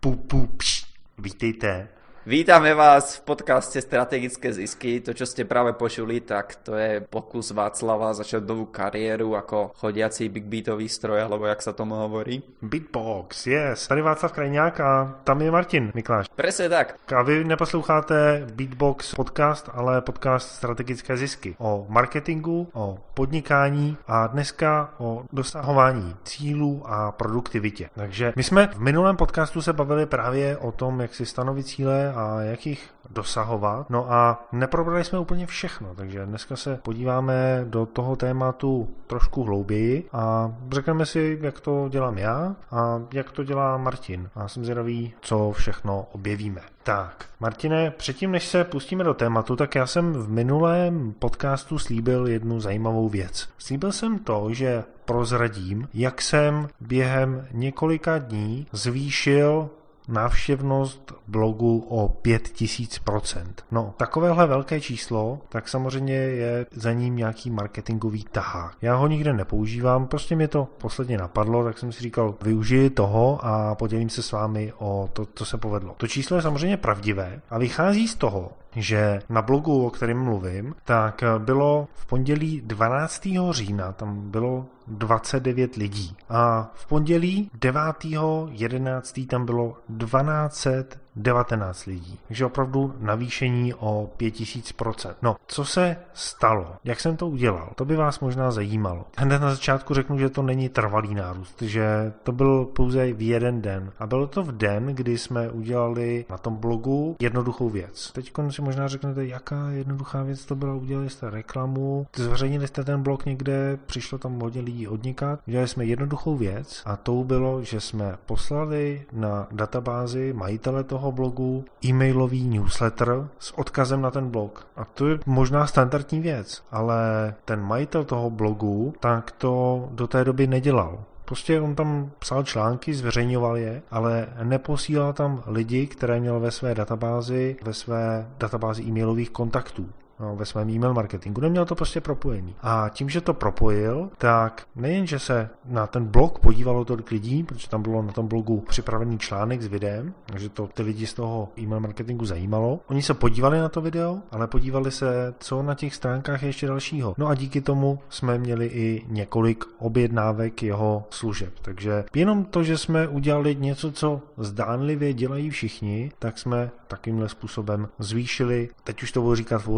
Pu, pu, pš. Vítejte Vítame vás v podcaste Strategické zisky. To, čo ste práve počuli, tak to je pokus Václava začať novú kariéru ako chodiací big beatový stroj, alebo jak sa tomu hovorí. Beatbox, yes. Tady Václav Krajňák a tam je Martin Mikláš. Presne tak. A vy neposloucháte Beatbox podcast, ale podcast Strategické zisky. O marketingu, o podnikání a dneska o dosahování cílů a produktivitě. Takže my jsme v minulém podcastu se bavili právě o tom, jak si stanovit cíle a jak jich dosahovat. No a neprobrali jsme úplně všechno, takže dneska se podíváme do toho tématu trošku hlouběji a řekneme si, jak to dělám já a jak to dělá Martin. A jsem zvědavý, co všechno objevíme. Tak, Martine, předtím než se pustíme do tématu, tak já jsem v minulém podcastu slíbil jednu zajímavou věc. Slíbil jsem to, že prozradím, jak jsem během několika dní zvýšil návštěvnost blogu o 5000%. No, takovéhle velké číslo, tak samozřejmě je za ním nějaký marketingový tahák. Já ho nikde nepoužívám, prostě mě to posledně napadlo, tak jsem si říkal, využiji toho a podělím se s vámi o to, co se povedlo. To číslo je samozřejmě pravdivé a vychází z toho, že na blogu, o kterém mluvím, tak bylo v pondělí 12. října, tam bylo 29 lidí. A v pondělí 9.11. tam bylo 1200 19 lidí. Takže opravdu navýšení o 5000%. No, co se stalo? Jak jsem to udělal? To by vás možná zajímalo. Hned na začátku řeknu, že to není trvalý nárůst, že to byl pouze v jeden den. A bylo to v den, kdy jsme udělali na tom blogu jednoduchou věc. Teď si možná řeknete, jaká jednoduchá věc to byla. Udělali jste reklamu, zveřejnili jste ten blog někde, přišlo tam hodně lidí odnikat. Udělali jsme jednoduchou věc a to bylo, že jsme poslali na databázi majitele toho toho blogu e-mailový newsletter s odkazem na ten blog. A to je možná standardní věc, ale ten majitel toho blogu tak to do té doby nedělal. Prostě on tam psal články, zveřejňoval je, ale neposílal tam lidi, které měl ve své databázi, ve své databázi e-mailových kontaktů ve svém e-mail marketingu. Neměl to prostě propojený. A tím, že to propojil, tak nejen, že se na ten blog podívalo tolik lidí, protože tam bylo na tom blogu připravený článek s videem, takže to ty lidi z toho e-mail marketingu zajímalo. Oni se podívali na to video, ale podívali se, co na těch stránkách je ještě dalšího. No a díky tomu jsme měli i několik objednávek jeho služeb. Takže jenom to, že jsme udělali něco, co zdánlivě dělají všichni, tak jsme takovýmhle způsobem zvýšili, teď už to budu říkat v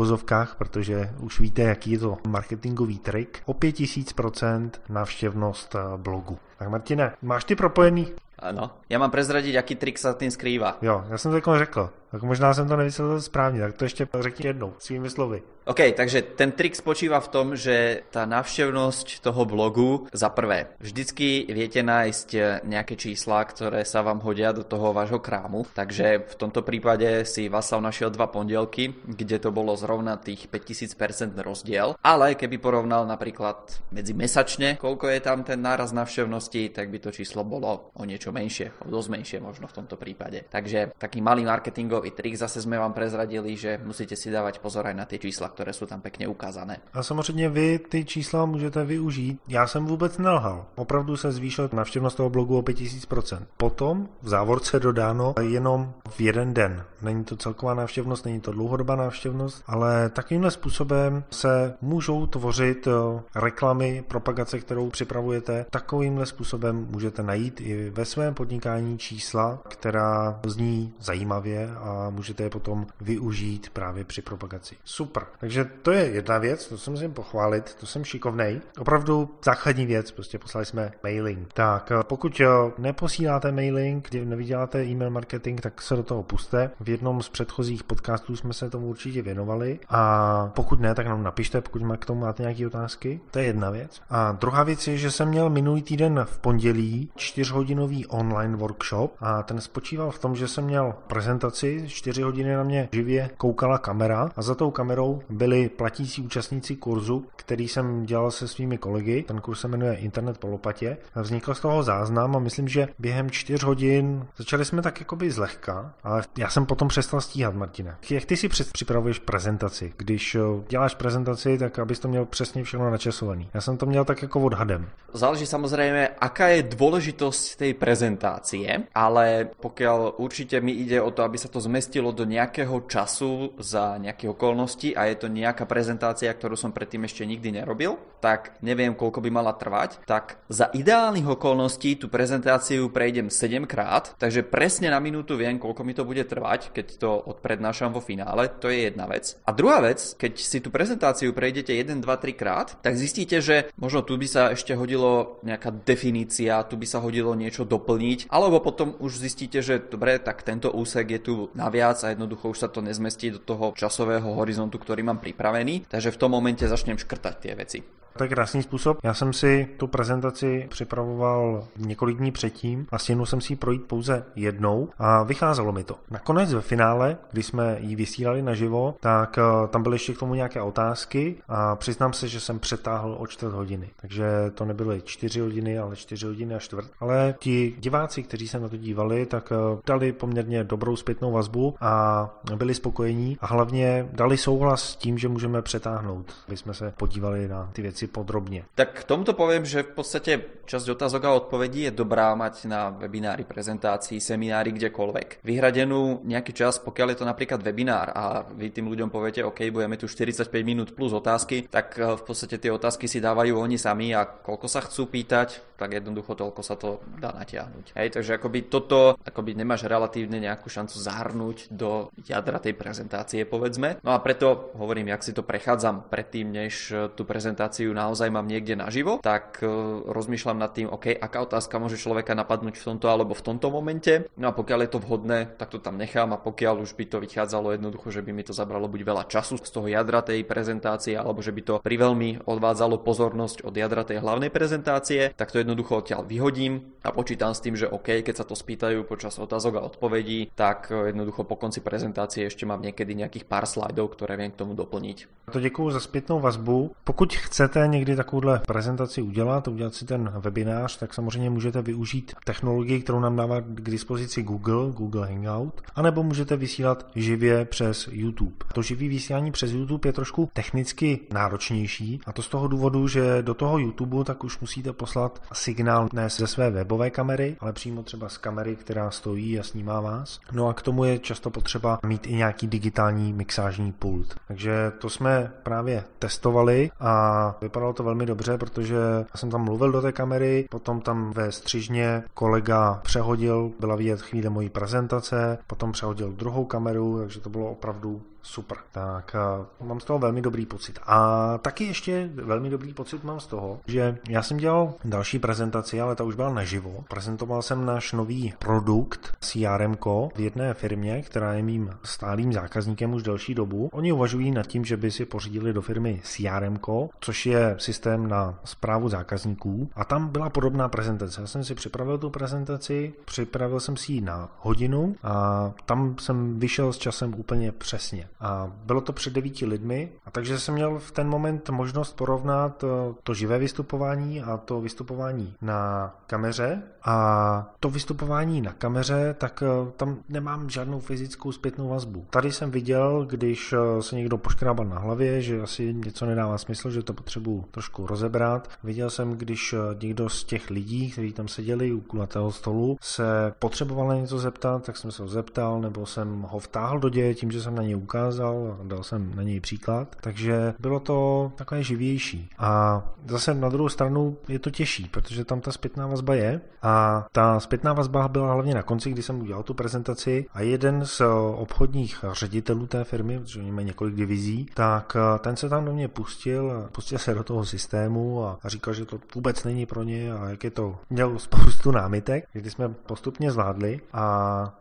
protože už víte, jaký je to marketingový trik, o 5000% návštěvnost eh, blogu. Tak Martine, máš ty propojený? Ano. Já mám prezradit, jaký trik se tím skrývá. Jo, já jsem to řekl. Tak možná jsem to nevysvětlil správně, tak to ještě řekni jednou, svými slovy. OK, takže ten trik spočíva v tom, že tá návštevnosť toho blogu, za prvé, vždycky viete nájsť nejaké čísla, ktoré sa vám hodia do toho vášho krámu, takže v tomto prípade si Vasav našiel dva pondelky, kde to bolo zrovna tých 5000% rozdiel, ale keby porovnal napríklad medzi mesačne, koľko je tam ten náraz návštevnosti, tak by to číslo bolo o niečo menšie, o dosť menšie možno v tomto prípade. Takže taký malý marketingový trik zase sme vám prezradili, že musíte si dávať pozor aj na tie čísla, které jsou tam pěkně ukázané. A samozřejmě vy ty čísla můžete využít. Já jsem vůbec nelhal. Opravdu se zvýšil návštěvnost toho blogu o 5000%. Potom v závorce dodáno jenom v jeden den. Není to celková návštěvnost, není to dlouhodobá návštěvnost, ale takovýmhle způsobem se můžou tvořit eh, reklamy, propagace, kterou připravujete. Takovýmhle způsobem můžete najít i ve svém podnikání čísla, která zní zajímavě a můžete je potom využít právě při propagaci. Super. Takže to je jedna věc, to se musím pochválit, to jsem šikovnej. Opravdu základní věc, prostě poslali jsme mailing. Tak eh, pokud eh, neposíláte mailing, kdy nevyděláte e-mail marketing, tak se do toho puste. V jednom z předchozích podcastů jsme se tomu určitě věnovali a pokud ne, tak nám napište, pokud k tomu máte nějaké otázky. To je jedna věc. A druhá věc je, že jsem měl minulý týden v pondělí čtyřhodinový online workshop a ten spočíval v tom, že jsem měl prezentaci školy, čtyři hodiny na mě živě koukala kamera a za tou kamerou byli platící účastníci kurzu, který jsem dělal se svými kolegy. Ten kurz se jmenuje Internet po lopatě. Vznikl z toho záznam a myslím, že během čtyř hodin začali jsme tak jakoby zlehka, ale já jsem potom přestal stíhat, Martina. Jak ty si připravuješ prezentaci? Když eh, děláš prezentaci, tak abys to měl přesně všechno načasovaný. Já jsem to měl tak jako odhadem. Záleží samozrejme, aká je dôležitosť tej prezentácie, ale pokiaľ určite mi ide o to, aby sa to zmestilo do nejakého času za nejaké okolnosti a je to nejaká prezentácia, ktorú som predtým ešte nikdy nerobil, tak neviem, koľko by mala trvať, tak za ideálnych okolností tú prezentáciu prejdem 7 krát, takže presne na minútu viem, koľko mi to bude trvať, keď to odprednášam vo finále, to je jedna vec. A druhá vec, keď si tú prezentáciu prejdete 1, 2, 3 krát, tak zistíte, že možno tu by sa ešte hodilo nejaká definícia, tu by sa hodilo niečo doplniť, alebo potom už zistíte, že dobre, tak tento úsek je tu naviac a jednoducho už sa to nezmestí do toho časového horizontu, ktorý mám pripravený, takže v tom momente začnem škrtať tie veci. To je krásný způsob. Já jsem si tu prezentaci připravoval několik dní předtím a stihnul jsem si ji projít pouze jednou a vycházelo mi to. Nakonec ve finále, když jsme ji vysílali naživo, tak eh, tam byly ještě k tomu nějaké otázky a přiznám se, že jsem přetáhl o čtvrt hodiny. Takže to nebyly čtyři hodiny, ale čtyři hodiny a čtvrt. Ale ti diváci, kteří se na to dívali, tak eh, dali poměrně dobrou zpětnou vazbu a byli spokojení a hlavně dali souhlas s tím, že můžeme přetáhnout, aby jsme se podívali na ty věci si podrobne. Tak k tomuto poviem, že v podstate časť otázok a odpovedí je dobrá mať na webinári, prezentácii, seminári, kdekoľvek. Vyhradenú nejaký čas, pokiaľ je to napríklad webinár a vy tým ľuďom poviete, OK, budeme tu 45 minút plus otázky, tak eh, v podstate tie otázky si dávajú oni sami a koľko sa chcú pýtať, tak jednoducho toľko sa to dá natiahnuť. Hej, takže akoby toto akoby nemáš relatívne nejakú šancu zahrnúť do jadra tej prezentácie, povedzme. No a preto hovorím, jak si to prechádzam predtým, než eh, tú prezentáciu ju naozaj mám niekde naživo, tak e, rozmýšľam nad tým, OK, aká otázka môže človeka napadnúť v tomto alebo v tomto momente. No a pokiaľ je to vhodné, tak to tam nechám a pokiaľ už by to vychádzalo jednoducho, že by mi to zabralo buď veľa času z toho jadra tej prezentácie, alebo že by to priveľmi odvádzalo pozornosť od jadra tej hlavnej prezentácie, tak to jednoducho odtiaľ vyhodím a počítam s tým, že OK, keď sa to spýtajú počas otázok a odpovedí, tak e, jednoducho po konci prezentácie ešte mám niekedy nejakých pár slajdov, ktoré viem k tomu doplniť. To děkuji za zpětnou vazbu. Pokud chcete chcete někdy takovouhle prezentaci udělat, udělat si ten webinář, tak samozřejmě můžete využít technologii, kterou nám dává k dispozici Google, Google Hangout, anebo můžete vysílat živě přes YouTube. To živý vysílání přes YouTube je trošku technicky náročnější a to z toho důvodu, že do toho YouTube tak už musíte poslat signál ne ze své webové kamery, ale přímo třeba z kamery, která stojí a snímá vás. No a k tomu je často potřeba mít i nějaký digitální mixážní pult. Takže to jsme právě testovali a vypadalo to velmi dobře, protože já jsem tam mluvil do té kamery, potom tam ve střižně kolega přehodil, byla vidět chvíle mojí prezentace, potom přehodil druhou kameru, takže to bylo opravdu super. Tak mám z toho velmi dobrý pocit. A taky ještě velmi dobrý pocit mám z toho, že já jsem dělal další prezentaci, ale ta už byla naživo. Prezentoval jsem náš nový produkt CRM v jedné firmě, která je mým stálým zákazníkem už delší dobu. Oni uvažují nad tím, že by si pořídili do firmy CRM, což je systém na zprávu zákazníků. A tam byla podobná prezentace. Já jsem si připravil tu prezentaci, připravil jsem si ji na hodinu a tam jsem vyšel s časem úplně přesně. A bylo to před devíti lidmi, a takže jsem měl v ten moment možnost porovnat eh, to živé vystupování a to vystupování na kameře. A to vystupování na kameře, tak eh, tam nemám žádnou fyzickou zpětnou vazbu. Tady jsem viděl, když eh, se někdo poškrábal na hlavě, že asi něco nedává smysl, že to potřebuji trošku rozebrat. Viděl jsem, když někdo z těch lidí, kteří tam seděli u kulatého stolu, se potřeboval na něco zeptat, tak jsem se ho zeptal, nebo jsem ho vtáhl do děje tím, že jsem na něj ukázal a dal jsem na něj příklad, takže bylo to takové živější. A zase na druhou stranu je to těžší, protože tam ta zpětná vazba je a ta zpětná vazba byla hlavně na konci, kdy jsem udělal tu prezentaci a jeden z obchodních ředitelů té firmy, protože oni mají několik divizí, tak ten se tam do mě pustil, pustil se do toho systému a, říkal, že to vůbec není pro ně a jak je to, měl spoustu námitek, kdy jsme postupně zvládli a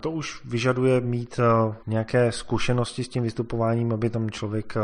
to už vyžaduje mít nějaké zkušenosti s tím vystupováním, aby tam člověk eh,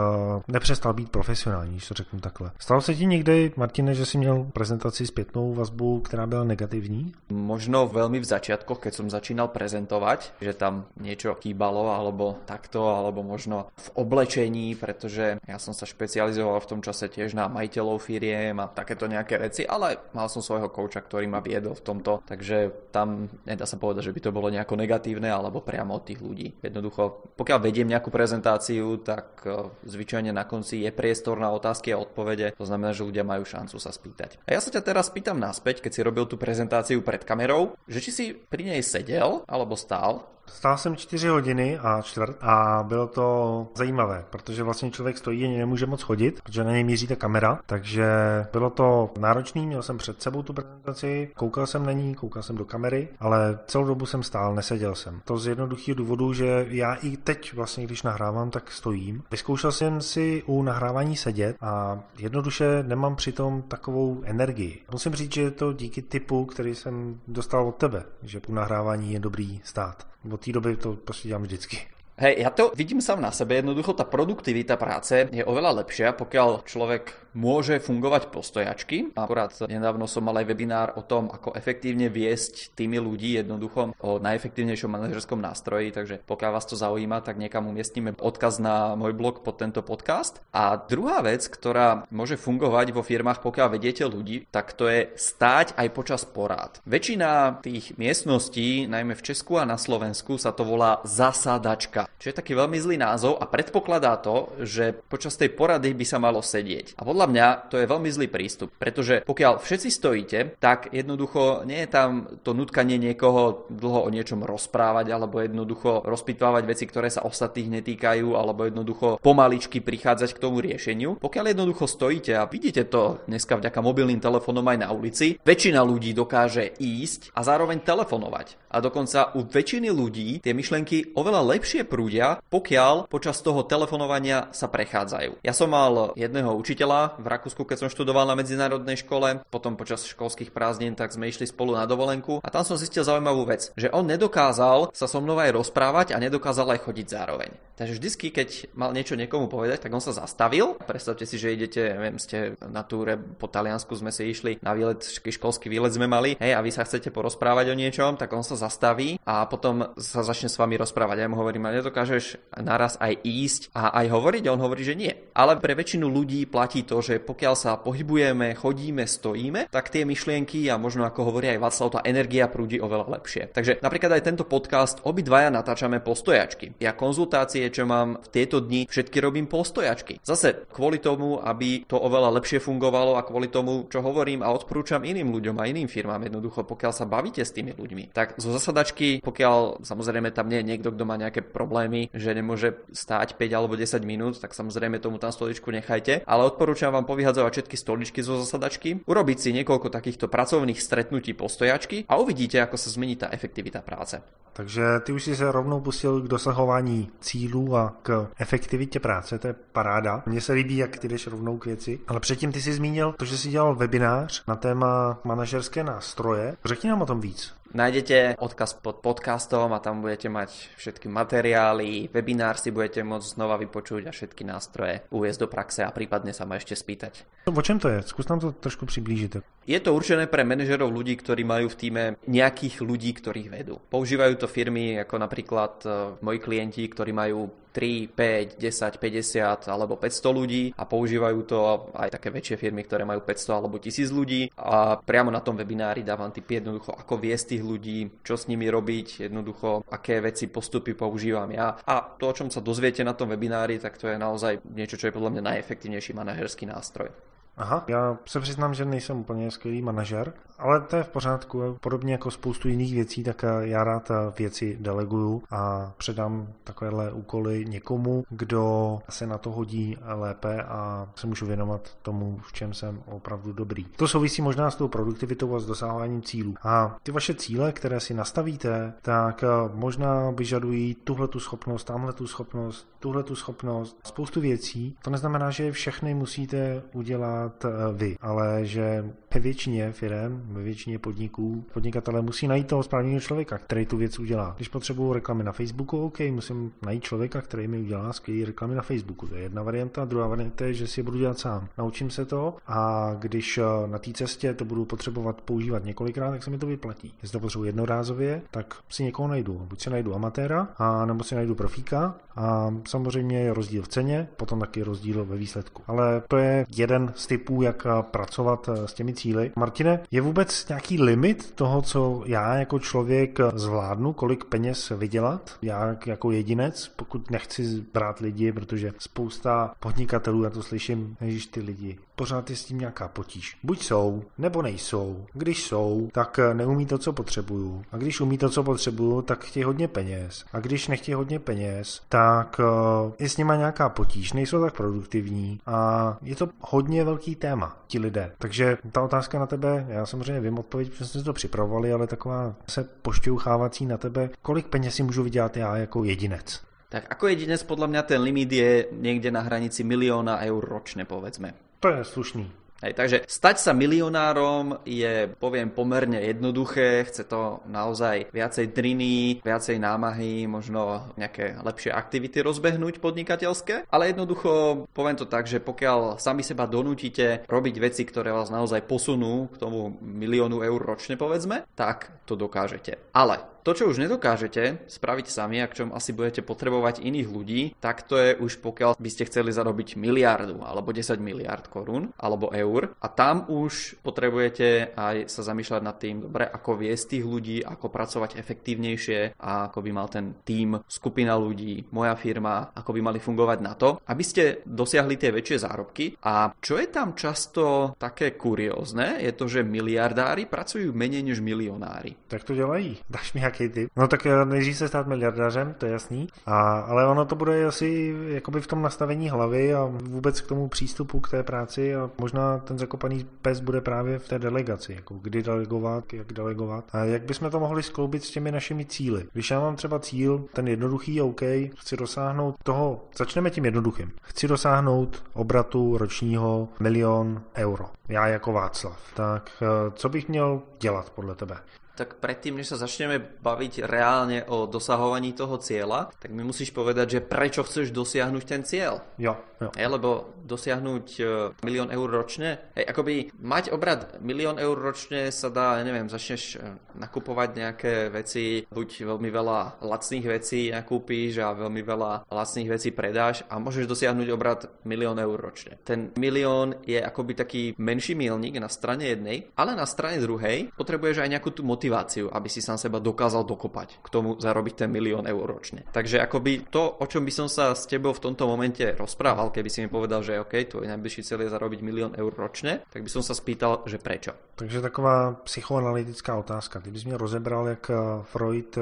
nepřestal být profesionální, když to řeknu takhle. Stalo se ti někdy, Martine, že jsi měl prezentaci zpětnou vazbu, která byla negativní? Možno veľmi v začiatkoch, keď som začínal prezentovať, že tam niečo chýbalo, alebo takto, alebo možno v oblečení, pretože ja som sa špecializoval v tom čase tiež na majiteľov firiem a takéto nejaké veci, ale mal som svojho kouča, ktorý ma viedol v tomto, takže tam nedá sa povedať, že by to bolo nejako negatívne alebo priamo od tých ľudí. Jednoducho, pokiaľ vediem nejakú prezentáciu, tak e, zvyčajne na konci je priestor na otázky a odpovede, to znamená, že ľudia majú šancu sa spýtať. A ja sa ťa teraz pýtam naspäť, keď si robil tú prezentáciu pred kamerou, že či si pri nej sedel alebo stál Stál jsem 4 hodiny a čtvrt a bylo to zajímavé, protože vlastně člověk stojí a nemůže moc chodit, protože na něj míří ta kamera, takže bylo to náročný, měl jsem před sebou tu prezentaci, koukal jsem na ní, koukal jsem do kamery, ale celou dobu jsem stál, neseděl jsem. To z jednoduchého důvodu, že já i teď vlastně, když nahrávám, tak stojím. Vyzkoušel jsem si u nahrávání sedět a jednoduše nemám přitom takovou energii. Musím říct, že je to díky typu, který jsem dostal od tebe, že u nahrávání je dobrý stát. Od té doby to prostě dělám vždycky. Hej, ja to vidím sám na sebe, jednoducho tá produktivita práce je oveľa lepšia, pokiaľ človek môže fungovať postojačky. Akorát nedávno som mal aj webinár o tom, ako efektívne viesť tými ľudí jednoducho o najefektívnejšom manažerskom nástroji, takže pokiaľ vás to zaujíma, tak niekam umiestnime odkaz na môj blog pod tento podcast. A druhá vec, ktorá môže fungovať vo firmách, pokiaľ vediete ľudí, tak to je stáť aj počas porád. Väčšina tých miestností, najmä v Česku a na Slovensku, sa to volá zasadačka, čo je taký veľmi zlý názov a predpokladá to, že počas tej porady by sa malo sedieť. A podľa mňa to je veľmi zlý prístup, pretože pokiaľ všetci stojíte, tak jednoducho nie je tam to nutkanie niekoho dlho o niečom rozprávať alebo jednoducho rozpitvávať veci, ktoré sa ostatných netýkajú alebo jednoducho pomaličky prichádzať k tomu riešeniu. Pokiaľ jednoducho stojíte a vidíte to dneska vďaka mobilným telefónom aj na ulici, väčšina ľudí dokáže ísť a zároveň telefonovať. A dokonca u väčšiny ľudí tie myšlenky oveľa lepšie prúdia, pokiaľ počas toho telefonovania sa prechádzajú. Ja som mal jedného učiteľa, v Rakúsku, keď som študoval na medzinárodnej škole, potom počas školských prázdnin, tak sme išli spolu na dovolenku a tam som zistil zaujímavú vec, že on nedokázal sa so mnou aj rozprávať a nedokázal aj chodiť zároveň. Takže vždycky, keď mal niečo niekomu povedať, tak on sa zastavil. Predstavte si, že idete, neviem, ste na túre po Taliansku, sme si išli na výlet, školský výlet sme mali, hej, a vy sa chcete porozprávať o niečom, tak on sa zastaví a potom sa začne s vami rozprávať. Ja mu hovorím, a nedokážeš naraz aj ísť a aj hovoriť? A on hovorí, že nie. Ale pre väčšinu ľudí platí to, že pokiaľ sa pohybujeme, chodíme, stojíme, tak tie myšlienky a možno ako hovorí aj Václav, tá energia prúdi oveľa lepšie. Takže napríklad aj tento podcast obidvaja natáčame postojačky. Ja konzultácie, čo mám v tieto dni, všetky robím postojačky. Zase kvôli tomu, aby to oveľa lepšie fungovalo a kvôli tomu, čo hovorím a odporúčam iným ľuďom a iným firmám. Jednoducho, pokiaľ sa bavíte s tými ľuďmi, tak zo zasadačky, pokiaľ samozrejme tam nie je niekto, kto má nejaké problémy, že nemôže stáť 5 alebo 10 minút, tak samozrejme tomu tam stoličku nechajte. Ale odporúčam vám povyhadzovať všetky stoličky zo zasadačky, urobiť si niekoľko takýchto pracovných stretnutí postojačky a uvidíte, ako sa zmení tá efektivita práce. Takže ty už si se rovnou pustil k dosahování cílů a k efektivitě práce, to je paráda. Mně se líbí, jak ty jdeš rovnou k věci. Ale předtím ty jsi zmínil to, že jsi dělal webinář na téma manažerské nástroje. Řekni nám o tom víc. Nájdete odkaz pod podcastom a tam budete mať všetky materiály, webinár si budete môcť znova vypočuť a všetky nástroje uviezť do praxe a prípadne sa ma ešte spýtať. O čem to je? Skús nám to trošku priblížiť. Je to určené pre manažerov ľudí, ktorí majú v týme nejakých ľudí, ktorých vedú. Používajú to firmy ako napríklad e, moji klienti, ktorí majú 3, 5, 10, 50 alebo 500 ľudí a používajú to aj také väčšie firmy, ktoré majú 500 alebo 1000 ľudí a priamo na tom webinári dávam tipy jednoducho, ako viesť tých ľudí, čo s nimi robiť, jednoducho, aké veci, postupy používam ja a to, o čom sa dozviete na tom webinári, tak to je naozaj niečo, čo je podľa mňa najefektívnejší manažerský nástroj. Aha, já se přiznám, že nejsem úplně skvělý manažer, ale to je v pořádku. Podobně jako spoustu jiných věcí, tak já rád věci deleguju a předám takovéhle úkoly někomu, kdo se na to hodí lépe a se můžu věnovat tomu, v čem jsem opravdu dobrý. To souvisí možná s tou produktivitou a s dosahováním cílů. A ty vaše cíle, které si nastavíte, tak možná vyžadují tuhle tu schopnost, tamhle tu schopnost, tuhle tu schopnost, spoustu věcí. To neznamená, že všechny musíte udělat udělat vy, ale že ve většině firm, ve většině podniků, podnikatelé musí najít toho správného člověka, který tu věc udělá. Když potřebuju reklamy na Facebooku, OK, musím najít člověka, který mi udělá skvělé reklamy na Facebooku. To je jedna varianta. Druhá varianta je, že si je budu dělat sám. Naučím se to a když eh, na té cestě to budu potřebovat používat několikrát, tak se mi to vyplatí. Jestli to potřebuji jednorázově, tak si někoho najdu. Buď si najdu amatéra, a nebo si najdu profíka a samozřejmě je rozdíl v ceně, potom taky rozdíl ve výsledku. Ale to je jeden z typů, jak pracovat eh, s těmi cíly. Martine, je vůbec nějaký limit toho, co já jako člověk zvládnu, kolik peněz vydělat? Já jako jedinec, pokud nechci brát lidi, protože spousta podnikatelů, já to slyším, že ty lidi, pořád je s tím nějaká potíž. Buď jsou, nebo nejsou. Když jsou, tak neumí to, co potřebuju. A když umí to, co potřebuju, tak chtějí hodně peněz. A když nechtějí hodně peněz, tak eh, je s nima nějaká potíž, nejsou tak produktivní a je to hodně velký téma, ti lidé. Takže ta otázka na tebe, já samozřejmě vím odpověď, protože jsme si to připravovali, ale taková se pošťouchávací na tebe, kolik peněz si můžu vydělat já jako jedinec? Tak ako jedinec podľa mňa ten limit je niekde na hranici milióna eur ročne, povedzme. To je slušný. Hej, takže stať sa milionárom je, poviem, pomerne jednoduché, chce to naozaj viacej driny, viacej námahy, možno nejaké lepšie aktivity rozbehnúť podnikateľské, ale jednoducho poviem to tak, že pokiaľ sami seba donútite robiť veci, ktoré vás naozaj posunú k tomu miliónu eur ročne, povedzme, tak to dokážete. Ale to, čo už nedokážete spraviť sami, ak čom asi budete potrebovať iných ľudí, tak to je už pokiaľ by ste chceli zarobiť miliardu alebo 10 miliard korún alebo eur a tam už potrebujete aj sa zamýšľať nad tým, dobre, ako viesť tých ľudí, ako pracovať efektívnejšie a ako by mal ten tím, skupina ľudí, moja firma, ako by mali fungovať na to, aby ste dosiahli tie väčšie zárobky. A čo je tam často také kuriózne, je to, že miliardári pracujú menej než milionári. Tak to dělají. Dáš mi nějaký typ? No tak eh, nejdřív se stát miliardářem, to je jasný. A, ale ono to bude asi jakoby v tom nastavení hlavy a vůbec k tomu přístupu k té práci a možná ten zakopaný pes bude právě v té delegaci, jako kdy delegovat, jak delegovat a jak bychom to mohli skloubit s těmi našimi cíly. Když já mám třeba cíl, ten jednoduchý, OK, chci dosáhnout toho, začneme tím jednoduchým. Chci dosáhnout obratu ročního milion euro. Já jako Václav. Tak eh, co bych měl dělat podle tebe? tak predtým, než sa začneme baviť reálne o dosahovaní toho cieľa, tak mi musíš povedať, že prečo chceš dosiahnuť ten cieľ. Jo, jo. Je, lebo dosiahnuť e, milión eur ročne, hej, akoby mať obrad milión eur ročne sa dá, neviem, začneš e, nakupovať nejaké veci, buď veľmi veľa lacných vecí nakúpíš a veľmi veľa lacných vecí predáš a môžeš dosiahnuť obrad milión eur ročne. Ten milión je akoby taký menší milník na strane jednej, ale na strane druhej potrebuješ aj nejakú tú motiváciu, aby si sám seba dokázal dokopať k tomu zarobiť ten milión eur ročne. Takže akoby to, o čom by som sa s tebou v tomto momente rozprával, keby si mi povedal, že OK, tvoj najbližší cieľ je zarobiť milión eur ročne, tak by som sa spýtal, že prečo. Takže taková psychoanalytická otázka. Ty bys mě rozebral, jak Freud eh,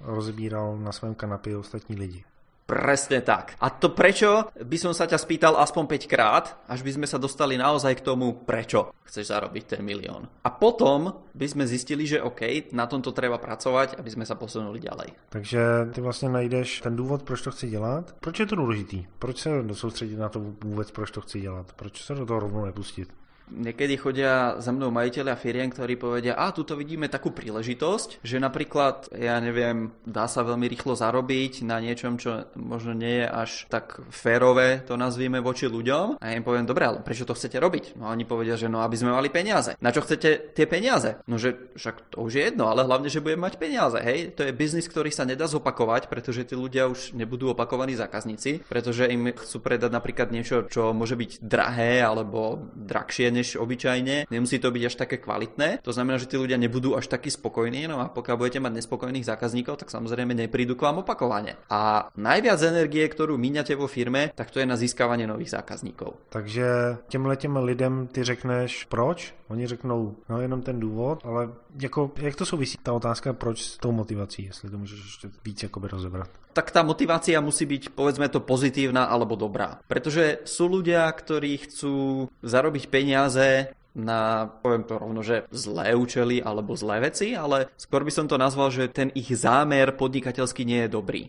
rozebíral na svém kanapě ostatní lidi. Presne tak. A to prečo by som sa ťa spýtal aspoň 5 krát, až by sme sa dostali naozaj k tomu, prečo chceš zarobiť ten milión. A potom by sme zistili, že OK, na tomto treba pracovať, aby sme sa posunuli ďalej. Takže ty vlastně najdeš ten důvod, proč to chci dělat. Proč je to důležitý? Proč se soustředit na to vůbec, proč to chci dělat? Proč se do toho rovnou nepustit? Niekedy chodia za mnou majiteľia firien, ktorí povedia, a tuto vidíme takú príležitosť, že napríklad, ja neviem, dá sa veľmi rýchlo zarobiť na niečom, čo možno nie je až tak férové, to nazvíme voči ľuďom. A ja im poviem, dobre, ale prečo to chcete robiť? No oni povedia, že no, aby sme mali peniaze. Na čo chcete tie peniaze? No, že však to už je jedno, ale hlavne, že budeme mať peniaze, hej? To je biznis, ktorý sa nedá zopakovať, pretože tí ľudia už nebudú opakovaní zákazníci, pretože im chcú predať napríklad niečo, čo môže byť drahé alebo drahšie než obyčajne. Nemusí to byť až také kvalitné. To znamená, že tí ľudia nebudú až takí spokojní. No a pokiaľ budete mať nespokojných zákazníkov, tak samozrejme neprídu k vám opakovane. A najviac energie, ktorú míňate vo firme, tak to je na získávanie nových zákazníkov. Takže těmhle těm lidem ty řekneš proč? Oni řeknou, no jenom ten důvod, ale jako, jak to souvisí ta otázka, proč s tou motivací, jestli to můžeš ještě víc jakoby rozebrat? tak tá motivácia musí byť, povedzme to, pozitívna alebo dobrá. Pretože sú ľudia, ktorí chcú zarobiť peniaze na, poviem to rovno, že zlé účely alebo zlé veci, ale skôr by som to nazval, že ten ich zámer podnikateľský nie je dobrý.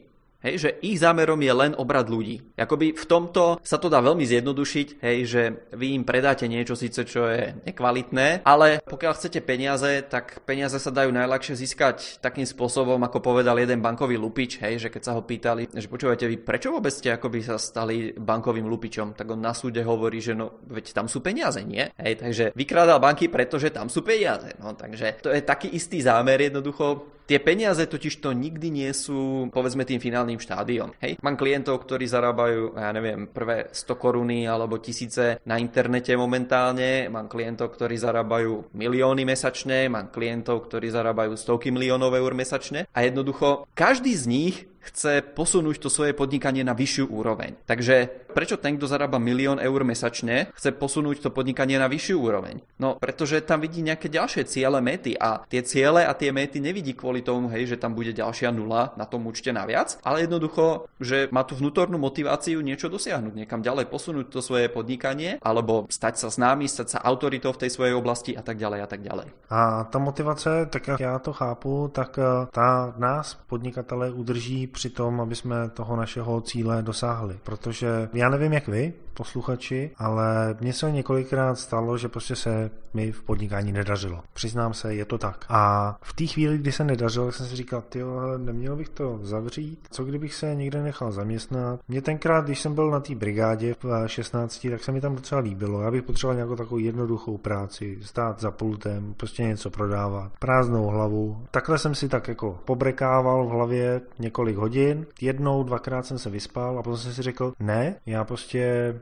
Hej, že ich zámerom je len obrad ľudí. Jakoby v tomto sa to dá veľmi zjednodušiť, hej, že vy im predáte niečo síce, čo je nekvalitné, ale pokiaľ chcete peniaze, tak peniaze sa dajú najľahšie získať takým spôsobom, ako povedal jeden bankový lupič, hej, že keď sa ho pýtali, že počúvate vy, prečo vôbec ste akoby sa stali bankovým lupičom, tak on na súde hovorí, že no, veď tam sú peniaze, nie? Hej, takže vykrádal banky, pretože tam sú peniaze. No, takže to je taký istý zámer jednoducho Tie peniaze totiž to nikdy nie sú, povedzme, tým finálnym štádiom. Hej, mám klientov, ktorí zarábajú, ja neviem, prvé 100 koruny alebo tisíce na internete momentálne, mám klientov, ktorí zarábajú milióny mesačne, mám klientov, ktorí zarábajú stovky miliónov eur mesačne a jednoducho každý z nich chce posunúť to svoje podnikanie na vyššiu úroveň. Takže prečo ten, kto zarába milión eur mesačne, chce posunúť to podnikanie na vyššiu úroveň? No, pretože tam vidí nejaké ďalšie ciele, mety a tie ciele a tie mety nevidí kvôli tomu, hej, že tam bude ďalšia nula na tom účte naviac, ale jednoducho, že má tú vnútornú motiváciu niečo dosiahnuť, niekam ďalej posunúť to svoje podnikanie, alebo stať sa známy, stať sa autoritou v tej svojej oblasti a tak ďalej a tak ďalej. A ta motivace, tak já to chápu, tak eh, ta nás podnikatele udrží při tom, aby jsme toho našeho cíle dosáhli. Protože já nevím, jak vy, posluchači, ale mně se několikrát stalo, že prostě se mi v podnikání nedařilo. Přiznám se, je to tak. A v té chvíli, kdy se nedařilo, jsem si říkal, ty neměl bych to zavřít, co kdybych se někde nechal zaměstnat. Mě tenkrát, když jsem byl na té brigádě v 16, tak se mi tam docela líbilo. Já bych potřeboval nějakou takovou jednoduchou práci, stát za pultem, prostě něco prodávat, prázdnou hlavu. Takhle jsem si tak jako pobrekával v hlavě několik hodin. Jednou, dvakrát jsem se vyspal a potom jsem si řekl, ne, já prostě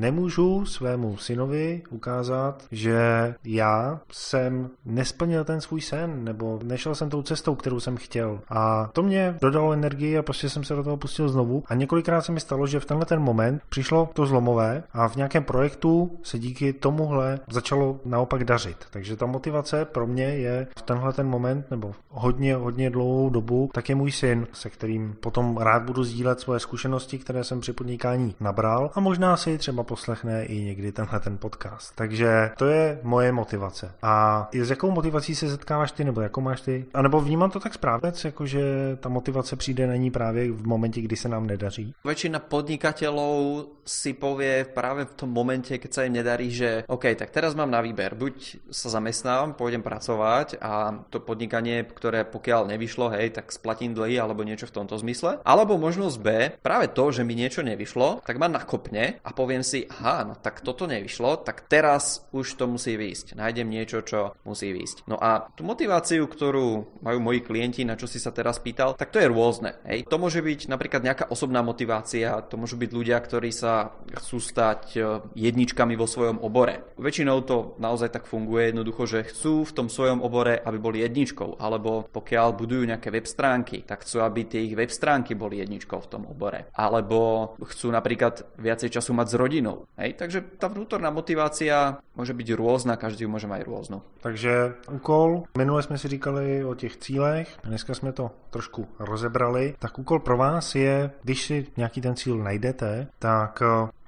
nemůžu svému synovi ukázat, že já jsem nesplnil ten svůj sen, nebo nešel jsem tou cestou, kterou jsem chtěl. A to mě dodalo energii a prostě jsem se do toho pustil znovu. A několikrát se mi stalo, že v tenhle ten moment přišlo to zlomové a v nějakém projektu se díky tomuhle začalo naopak dařit. Takže ta motivace pro mě je v tenhle ten moment, nebo hodně, hodně dlouhou dobu, tak je můj syn, se kterým potom rád budu sdílet svoje zkušenosti, které jsem při podnikání nabral a možná si třeba poslechne i někdy tenhle ten podcast. Takže to je moje motivace. A s jakou motivací se setkáváš ty, nebo jakou máš ty? A nebo vnímám to tak správně, jako že ta motivace přijde na ní právě v momentě, kdy se nám nedaří? Väčšina podnikateľov si povie práve v tom momente, keď sa im nedarí, že OK, tak teraz mám na výber. Buď sa zamestnám, pôjdem pracovať a to podnikanie, ktoré pokiaľ nevyšlo, hej, tak splatím dlhy alebo niečo v tomto zmysle. Alebo možnosť B, práve to, že mi niečo nevyšlo, tak ma nakopne a poviem si, aha, no tak toto nevyšlo, tak teraz už to musí výjsť. Nájdem niečo, čo musí výjsť. No a tú motiváciu, ktorú majú moji klienti, na čo si sa teraz pýtal, tak to je rôzne. Hej. To môže byť napríklad nejaká osobná motivácia, to môžu byť ľudia, ktorí sa chcú stať e, jedničkami vo svojom obore. Väčšinou to naozaj tak funguje jednoducho, že chcú v tom svojom obore, aby boli jedničkou, alebo pokiaľ budujú nejaké web stránky, tak chcú, aby tie ich web stránky boli jedničkou v tom obore. Alebo chcú napríklad viacej času mať s rodinou. Hej. Takže tá vnútorná motivácia môže byť rôzna, každý ju môže mať rôznu. Takže úkol, minule jsme si říkali o těch cílech, dneska jsme to trošku rozebrali, tak úkol pro vás je, když si nějaký ten cíl najdete, tak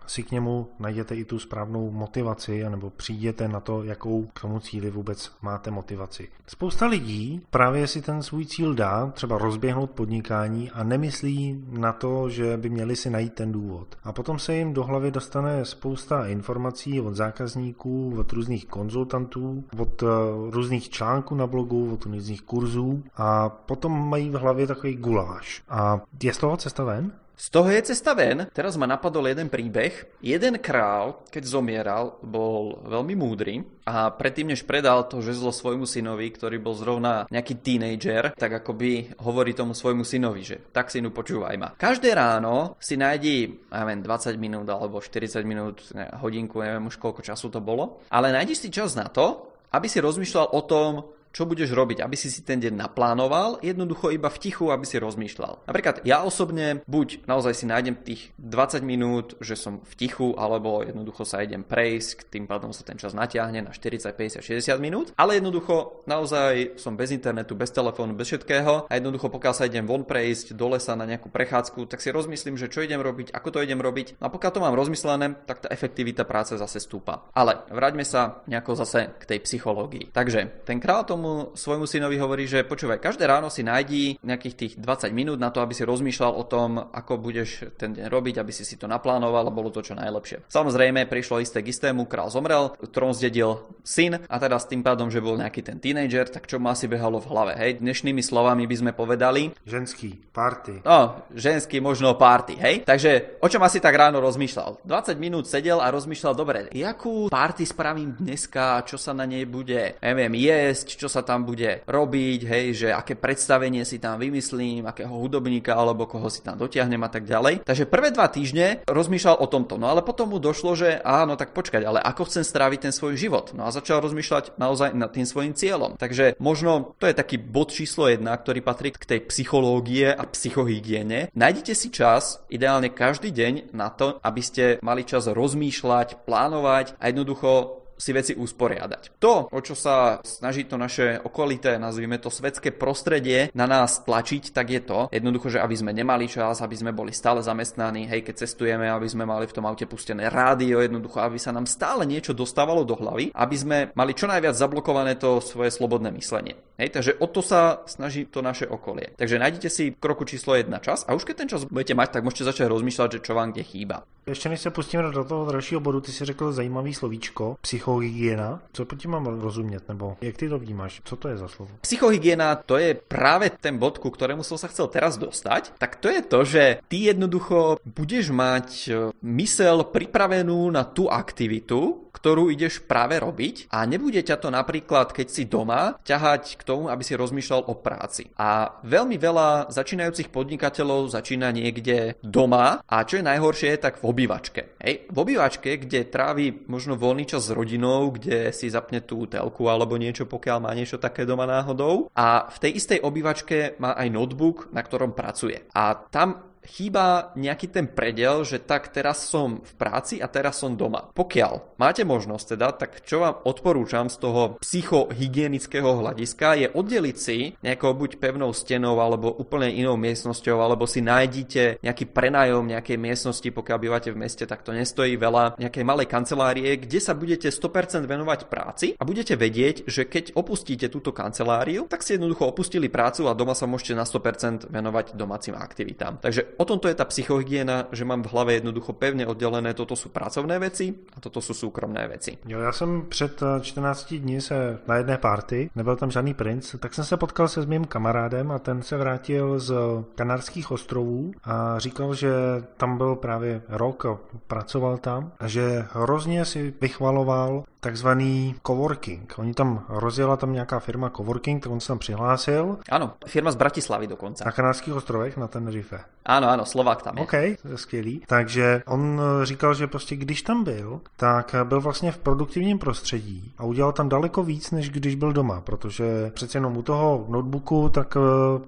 si k němu najděte i tu správnou motivaci, anebo přijděte na to, jakou k tomu cíli vůbec máte motivaci. Spousta lidí právě si ten svůj cíl dá, třeba rozběhnout podnikání a nemyslí na to, že by měli si najít ten důvod. A potom se jim do hlavy dostane spousta informací od zákazníků, od různých konzultantů, od eh, různých článků na blogu, od různých kurzů a potom mají v hlavě takový guláš. A je z toho cesta ven? Z toho je cesta ven. Teraz ma napadol jeden príbeh. Jeden král, keď zomieral, bol veľmi múdry a predtým, než predal to žezlo svojmu synovi, ktorý bol zrovna nejaký teenager, tak akoby hovorí tomu svojmu synovi, že tak synu počúvaj ma. Každé ráno si nájdi, neviem, 20 minút alebo 40 minút, ne, hodinku, neviem už koľko času to bolo, ale nájdi si čas na to, aby si rozmýšľal o tom, čo budeš robiť, aby si si ten deň naplánoval, jednoducho iba v tichu, aby si rozmýšľal. Napríklad ja osobne buď naozaj si nájdem tých 20 minút, že som v tichu, alebo jednoducho sa idem prejsť, tým pádom sa ten čas natiahne na 40, 50, 60 minút, ale jednoducho naozaj som bez internetu, bez telefónu, bez všetkého a jednoducho pokiaľ sa idem von prejsť do lesa na nejakú prechádzku, tak si rozmyslím, že čo idem robiť, ako to idem robiť. No a pokiaľ to mám rozmyslené, tak tá efektivita práce zase stúpa. Ale vráťme sa nejako zase k tej psychológii. Takže ten král tomu tomu svojmu synovi hovorí, že počúvaj, každé ráno si nájdi nejakých tých 20 minút na to, aby si rozmýšľal o tom, ako budeš ten deň robiť, aby si si to naplánoval a bolo to čo najlepšie. Samozrejme, prišlo isté k istému, král zomrel, trón zdedil syn a teda s tým pádom, že bol nejaký ten tínedžer, tak čo mu asi behalo v hlave, hej? Dnešnými slovami by sme povedali... Ženský, party. No, ženský možno party, hej? Takže o čom asi tak ráno rozmýšľal? 20 minút sedel a rozmýšľal, dobre, jakú party spravím dneska, čo sa na nej bude, neviem, jesť, čo sa tam bude robiť, hej, že aké predstavenie si tam vymyslím, akého hudobníka alebo koho si tam dotiahnem a tak ďalej. Takže prvé dva týždne rozmýšľal o tomto, no ale potom mu došlo, že áno, tak počkať, ale ako chcem stráviť ten svoj život? No a začal rozmýšľať naozaj nad tým svojim cieľom. Takže možno to je taký bod číslo jedna, ktorý patrí k tej psychológie a psychohygiene. Nájdite si čas, ideálne každý deň, na to, aby ste mali čas rozmýšľať, plánovať a jednoducho si veci usporiadať. To, o čo sa snaží to naše okolité, nazvime to svetské prostredie, na nás tlačiť, tak je to jednoducho, že aby sme nemali čas, aby sme boli stále zamestnaní, hej, keď cestujeme, aby sme mali v tom aute pustené rádio, jednoducho, aby sa nám stále niečo dostávalo do hlavy, aby sme mali čo najviac zablokované to svoje slobodné myslenie. Hej, takže o to sa snaží to naše okolie. Takže nájdete si kroku číslo 1 čas a už keď ten čas budete mať, tak môžete začať rozmýšľať, že čo vám kde chýba. Ještě než se pustíme do toho dalšího bodu, ty si řekl zajímavý slovíčko, psychohygiena. Co po tím mám rozumět, nebo jak ty to vnímáš? Co to je za slovo? Psychohygiena to je práve ten bod, ku ktorému som sa chcel teraz dostať. Tak to je to, že ty jednoducho budeš mať e, mysel pripravenú na tú aktivitu, ktorú ideš práve robiť a nebude ťa to napríklad, keď si doma, ťahať k tomu, aby si rozmýšľal o práci. A veľmi veľa začínajúcich podnikateľov začína niekde doma a čo je najhoršie, tak v obývačke. Hej, v obývačke, kde trávi možno voľný čas s rodinou, kde si zapne tú telku alebo niečo, pokiaľ má niečo také doma náhodou. A v tej istej obývačke má aj notebook, na ktorom pracuje. A tam chýba nejaký ten predel, že tak teraz som v práci a teraz som doma. Pokiaľ máte možnosť teda, tak čo vám odporúčam z toho psychohygienického hľadiska je oddeliť si nejakou buď pevnou stenou alebo úplne inou miestnosťou, alebo si nájdite nejaký prenájom nejakej miestnosti, pokiaľ bývate v meste, tak to nestojí veľa, nejakej malej kancelárie, kde sa budete 100% venovať práci a budete vedieť, že keď opustíte túto kanceláriu, tak si jednoducho opustili prácu a doma sa môžete na 100% venovať domácim aktivitám. Takže o tomto je tá psychohygiena, že mám v hlave jednoducho pevne oddelené, toto sú pracovné veci a toto sú súkromné veci. Jo, já jsem před 14 dní se na jedné party, nebyl tam žádný princ, tak jsem se potkal se s mým kamarádem a ten se vrátil z Kanárských ostrovů a říkal, že tam byl právě rok pracoval tam a že hrozně si vychvaloval takzvaný coworking. Oni tam rozjela tam nějaká firma coworking, tak on se tam přihlásil. Ano, firma z Bratislavy dokonce. Na Kanárských ostrovech, na Tenerife. Áno, áno, Slovák tam je. OK, skvělý. Takže on eh, říkal, že prostě když tam byl, tak byl vlastně v produktivním prostředí a udělal tam daleko víc, než když byl doma, protože přece jenom u toho notebooku tak eh,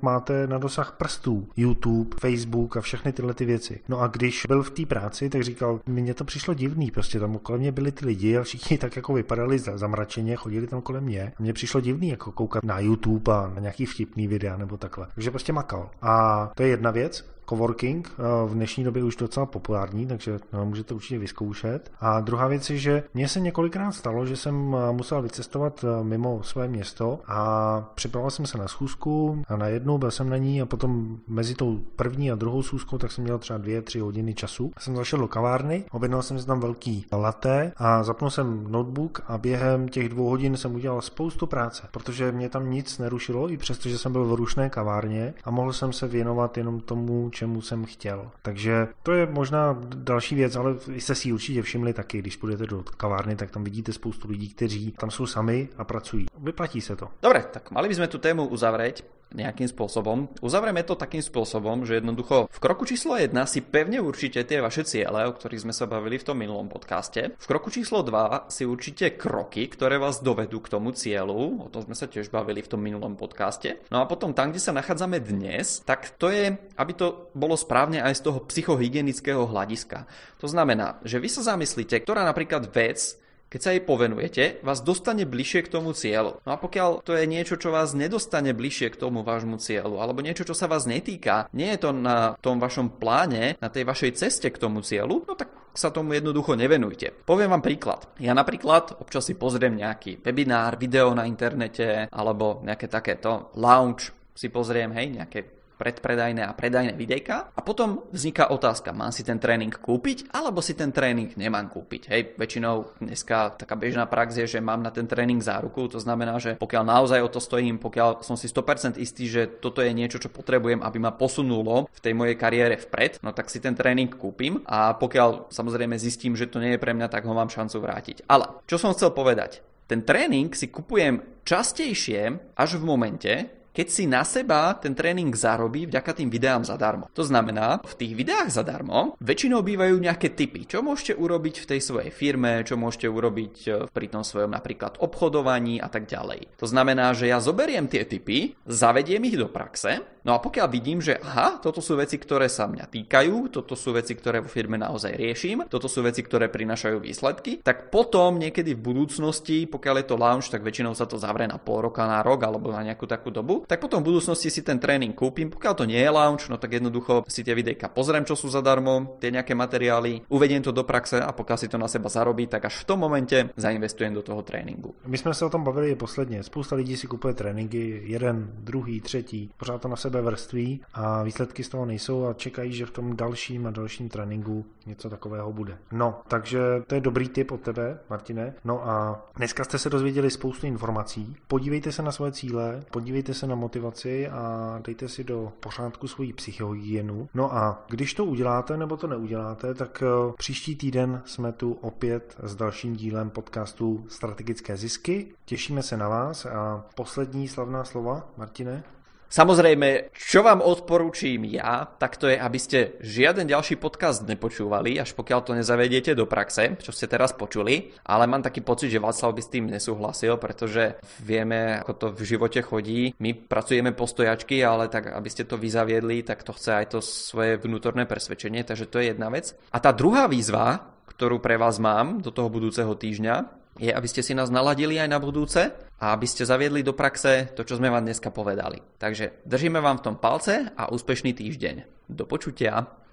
máte na dosah prstů YouTube, Facebook a všechny tyhle ty věci. No a když byl v té práci, tak říkal, mně to přišlo divný, prostě tam kolem mě byli ty lidi a všichni tak jako vypadali zamračeně, chodili tam kolem mě. Mně přišlo divný jako koukat na YouTube a na nějaký vtipný videa nebo takhle. Takže prostě makal. A to je jedna věc coworking, eh, v dnešní době už docela populární, takže no, můžete určitě vyzkoušet. A druhá věc je, že mně se několikrát stalo, že jsem eh, musel vycestovat eh, mimo své město a připravoval jsem se na schůzku a na jednu, byl jsem na ní a potom mezi tou první a druhou schůzkou tak jsem měl třeba dvě, tři hodiny času. Jsem zašel do kavárny, objednal jsem si tam velký latte a zapnul jsem notebook a během těch dvou hodin jsem udělal spoustu práce, protože mě tam nic nerušilo, i přesto, že jsem byl v rušné kavárně a mohl jsem se věnovat jenom tomu, čemu jsem chtěl. Takže to je možná další věc, ale jste si určitě všimli taky, když půjdete do kavárny, tak tam vidíte spoustu lidí, kteří tam jsou sami a pracují. Vyplatí se to. Dobre, tak mali by sme tú tému uzavrieť nejakým spôsobom. Uzavrieme to takým spôsobom, že jednoducho v kroku číslo 1 si pevne určite tie vaše ciele, o ktorých sme sa bavili v tom minulom podcaste. V kroku číslo 2 si určite kroky, ktoré vás dovedú k tomu cieľu, o tom sme sa tiež bavili v tom minulom podcaste. No a potom tam, kde sa nachádzame dnes, tak to je, aby to bolo správne aj z toho psychohygienického hľadiska. To znamená, že vy sa zamyslíte, ktorá napríklad vec keď sa jej povenujete, vás dostane bližšie k tomu cieľu. No a pokiaľ to je niečo, čo vás nedostane bližšie k tomu vášmu cieľu, alebo niečo, čo sa vás netýka, nie je to na tom vašom pláne, na tej vašej ceste k tomu cieľu, no tak sa tomu jednoducho nevenujte. Poviem vám príklad. Ja napríklad občas si pozriem nejaký webinár, video na internete alebo nejaké takéto lounge si pozriem, hej, nejaké predpredajné a predajné videjka a potom vzniká otázka, mám si ten tréning kúpiť alebo si ten tréning nemám kúpiť. Hej, väčšinou dneska taká bežná prax je, že mám na ten tréning záruku, to znamená, že pokiaľ naozaj o to stojím, pokiaľ som si 100% istý, že toto je niečo, čo potrebujem, aby ma posunulo v tej mojej kariére vpred, no tak si ten tréning kúpim a pokiaľ samozrejme zistím, že to nie je pre mňa, tak ho mám šancu vrátiť. Ale čo som chcel povedať, ten tréning si kupujem častejšie až v momente, keď si na seba ten tréning zarobí vďaka tým videám zadarmo. To znamená, v tých videách zadarmo väčšinou bývajú nejaké typy, čo môžete urobiť v tej svojej firme, čo môžete urobiť e, pri tom svojom napríklad obchodovaní a tak ďalej. To znamená, že ja zoberiem tie typy, zavediem ich do praxe, no a pokiaľ vidím, že aha, toto sú veci, ktoré sa mňa týkajú, toto sú veci, ktoré vo firme naozaj riešim, toto sú veci, ktoré prinášajú výsledky, tak potom niekedy v budúcnosti, pokiaľ je to launch, tak väčšinou sa to zavrie na pol roka, na rok alebo na nejakú takú dobu tak potom v budúcnosti si ten tréning kúpim. Pokiaľ to nie je launch, no tak jednoducho si tie videjka pozriem, čo sú zadarmo, tie nejaké materiály, uvediem to do praxe a pokiaľ si to na seba zarobí, tak až v tom momente zainvestujem do toho tréninku. My jsme se o tom bavili posledně. Spousta lidí si kupuje tréninky, jeden, druhý, třetí, pořád to na sebe vrství a výsledky z toho nejsou a čekají, že v tom dalším a dalším tréninku něco takového bude. No, takže to je dobrý tip od tebe, Martine. No a dneska jste se dozvěděli spoustu informací. Podívejte se na svoje cíle, podívejte se na motivaci a dejte si do pořádku svoji psychohygienu. No a když to uděláte nebo to neuděláte, tak eh, příští týden jsme tu opět s dalším dílem podcastu Strategické zisky. Těšíme se na vás a poslední slavná slova, Martine. Samozrejme, čo vám odporúčím ja, tak to je, aby ste žiaden ďalší podcast nepočúvali, až pokiaľ to nezavediete do praxe, čo ste teraz počuli, ale mám taký pocit, že Václav by s tým nesúhlasil, pretože vieme, ako to v živote chodí. My pracujeme po stojačky, ale tak, aby ste to vyzaviedli, tak to chce aj to svoje vnútorné presvedčenie, takže to je jedna vec. A tá druhá výzva, ktorú pre vás mám do toho budúceho týždňa, je, aby ste si nás naladili aj na budúce a aby ste zaviedli do praxe to, čo sme vám dneska povedali. Takže držíme vám v tom palce a úspešný týždeň. Do počutia.